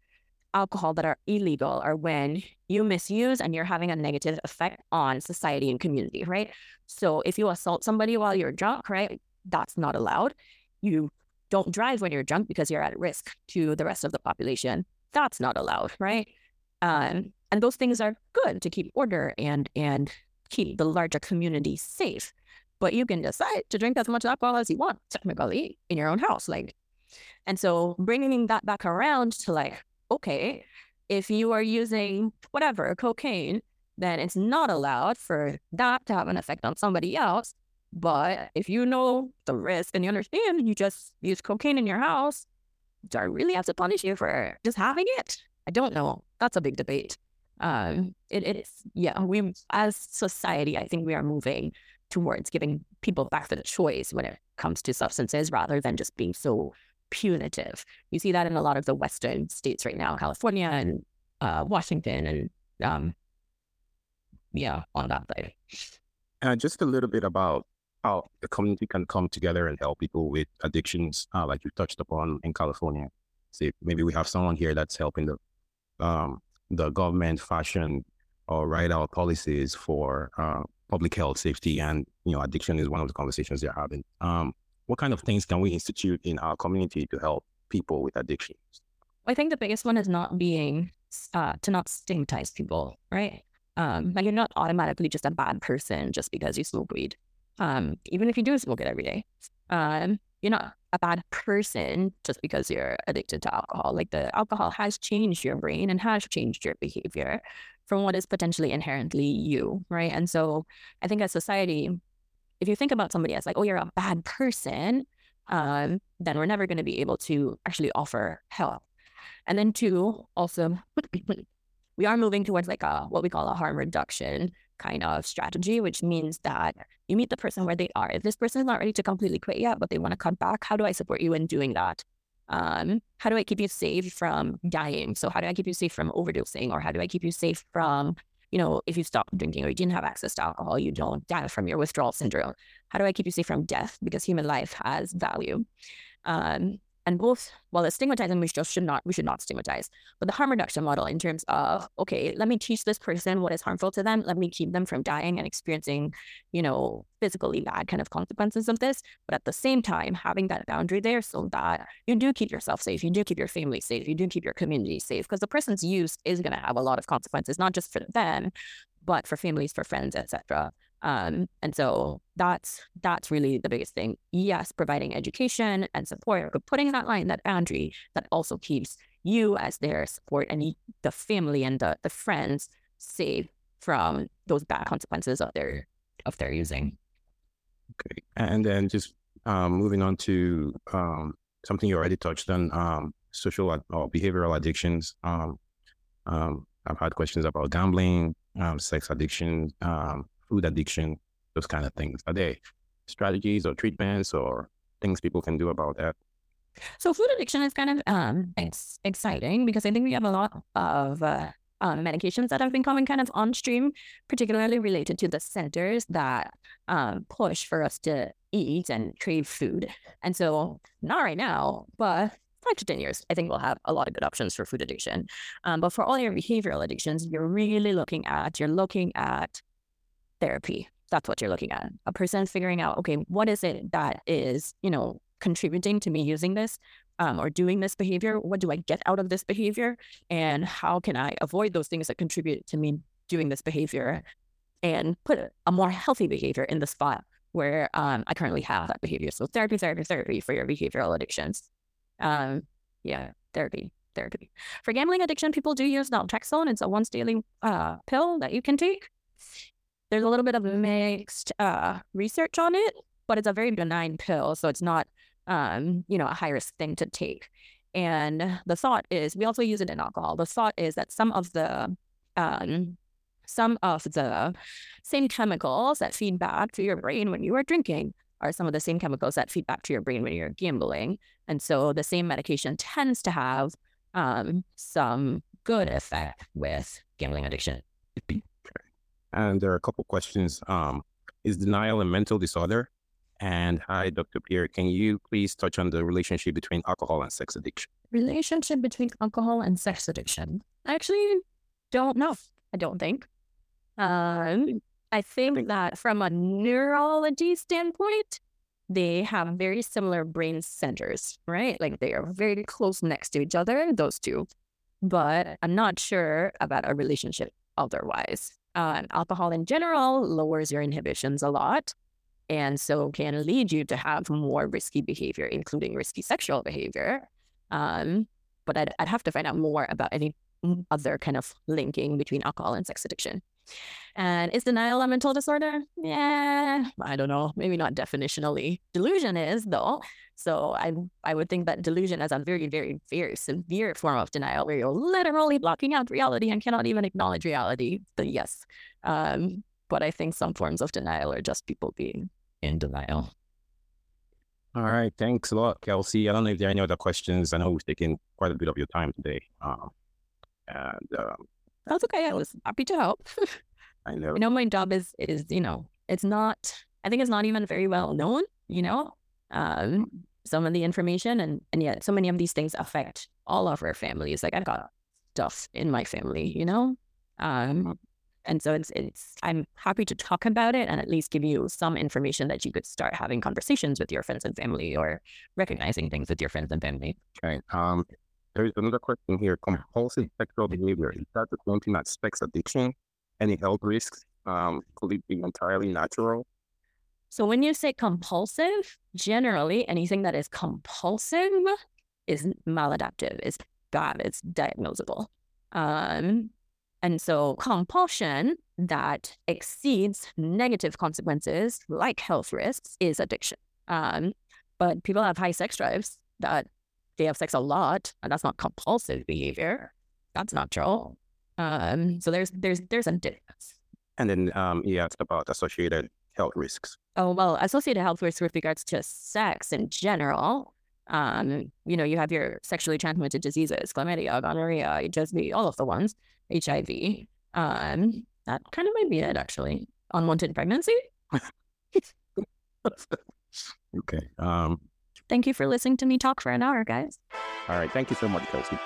alcohol that are illegal are when you misuse and you're having a negative effect on society and community, right? So if you assault somebody while you're drunk, right, that's not allowed. You don't drive when you're drunk because you're at risk to the rest of the population. That's not allowed, right? Um, and those things are good to keep order and and keep the larger community safe. But you can decide to drink as much alcohol as you want, technically, in your own house. Like, and so bringing that back around to like, okay, if you are using whatever cocaine, then it's not allowed for that to have an effect on somebody else. But if you know the risk and you understand, you just use cocaine in your house. Do I really have to punish you for just having it? I don't know. That's a big debate. Um, it, it's yeah. We as society, I think we are moving towards giving people back the choice when it comes to substances rather than just being so punitive. You see that in a lot of the Western states right now, California and uh, Washington, and um, yeah, on that side. Uh, just a little bit about how the community can come together and help people with addictions, uh, like you touched upon in California. See, maybe we have someone here that's helping the um, the government fashion or write out policies for uh, public health, safety, and you know, addiction is one of the conversations they're having. Um, what kind of things can we institute in our community to help people with addictions? I think the biggest one is not being uh, to not stigmatize people, right? Um, like you're not automatically just a bad person just because you smoke weed. Um, even if you do smoke it every day, um, you're not a bad person just because you're addicted to alcohol. Like the alcohol has changed your brain and has changed your behavior from what is potentially inherently you, right? And so I think as society, if you think about somebody as like, oh, you're a bad person, um, then we're never going to be able to actually offer help. And then two, also, *clears throat* we are moving towards like a what we call a harm reduction kind of strategy, which means that you meet the person where they are. If this person is not ready to completely quit yet, but they want to cut back, how do I support you in doing that? um, how do I keep you safe from dying? So how do I keep you safe from overdosing? Or how do I keep you safe from, you know, if you stop drinking or you didn't have access to alcohol, you don't die from your withdrawal syndrome. How do I keep you safe from death? Because human life has value. Um, and both while it's stigmatizing we just should not we should not stigmatize. But the harm reduction model in terms of okay let me teach this person what is harmful to them let me keep them from dying and experiencing you know physically bad kind of consequences of this. But at the same time having that boundary there so that you do keep yourself safe you do keep your family safe you do keep your community safe because the person's use is going to have a lot of consequences not just for them but for families for friends etc um, and so that's that's really the biggest thing. Yes, providing education and support, but putting that line, that boundary that also keeps you as their support and the family and the, the friends safe from those bad consequences of their of their using. Okay, and then just um, moving on to um, something you already touched on, um, social or behavioral addictions. Um, um, I've had questions about gambling, sex addiction, food addiction, those kind of things? Are there strategies or treatments or things people can do about that? So food addiction is kind of um, it's exciting because I think we have a lot of uh, um, medications that have been coming kind of on stream, particularly related to the centers that um, push for us to eat and crave food. And so not right now, but five to 10 years, I think we'll have a lot of good options for food addiction. Um, but for all your behavioral addictions, you're really looking at, you're looking at therapy. That's what you're looking at. A person figuring out, okay, what is it that is, you know, contributing to me using this um, or doing this behavior? What do I get out of this behavior? And how can I avoid those things that contribute to me doing this behavior and put a, more healthy behavior in the spot where um, I currently have that behavior. So therapy, therapy, therapy for your behavioral addictions. Um, yeah, therapy, therapy. For gambling addiction, people do use naltrexone. It's a once daily uh, pill that you can take. There's a little bit of mixed uh, research on it, but it's a very benign pill, so it's not, um, you know, a high risk thing to take. And the thought is, we also use it in alcohol. The thought is that some of the um, some of the same chemicals that feed back to your brain when you are drinking are some of the same chemicals that feed back to your brain when you're gambling. And so the same medication tends to have um, some good effect with gambling addiction. *clears throat* And there are a couple questions. Um, is denial a mental disorder? And hi, Dr. Pierre, can you please touch on the relationship between alcohol and sex addiction? Relationship between alcohol and sex addiction? I actually don't know. I don't think. Um, I think that from a neurology standpoint, they have very similar brain centers, right? Like they are very close next to each other, those two. But I'm not sure about a relationship otherwise. Uh, alcohol in general lowers your inhibitions a lot and so can lead you to have more risky behavior, including risky sexual behavior. Um, but I'd, I'd have to find out more about any other kind of linking between alcohol and sex addiction. And is denial a mental disorder? Yeah, I don't know. Maybe not definitionally. Delusion is though. So I I would think that delusion is a very, very, very severe form of denial where you're literally blocking out reality and cannot even acknowledge reality. But yes. Um, but I think some forms of denial are just people being in denial. All right. Thanks a lot, Kelsie. I don't know if there are any other questions. I know we've taken quite a bit of your time today. Um, and um, that's okay. I was happy to help. *laughs* I know. You know, my job is is you know, it's not. I think it's not even very well known. You know, um, some of the information, and and yet so many of these things affect all of our families. Like I've got stuff in my family. You know, um, mm-hmm. and so it's it's. I'm happy to talk about it and at least give you some information that you could start having conversations with your friends and family or recognizing things with your friends and family. Okay. Um, there's another question here. Compulsive sexual behavior. Is that the same thing that sex addiction? Any health risks? Um, could it be entirely natural? So when you say compulsive, generally anything that is compulsive is maladaptive, is bad, it's diagnosable. Um, and so compulsion that exceeds negative consequences like health risks is addiction. Um, but people have high sex drives that they have sex a lot, and that's not compulsive behavior. That's natural. Um, so there's there's there's a difference. And then um, he asked about associated health risks. Oh well, associated health risks with regards to sex in general. Um, you know, you have your sexually transmitted diseases, chlamydia, gonorrhea, HSV, all of the ones, HIV. Um, that kind of might be it actually. Unwanted pregnancy. *laughs* okay. Um, Thank you for listening to me talk for an hour, guys. All right. Thank you so much, Kelsie.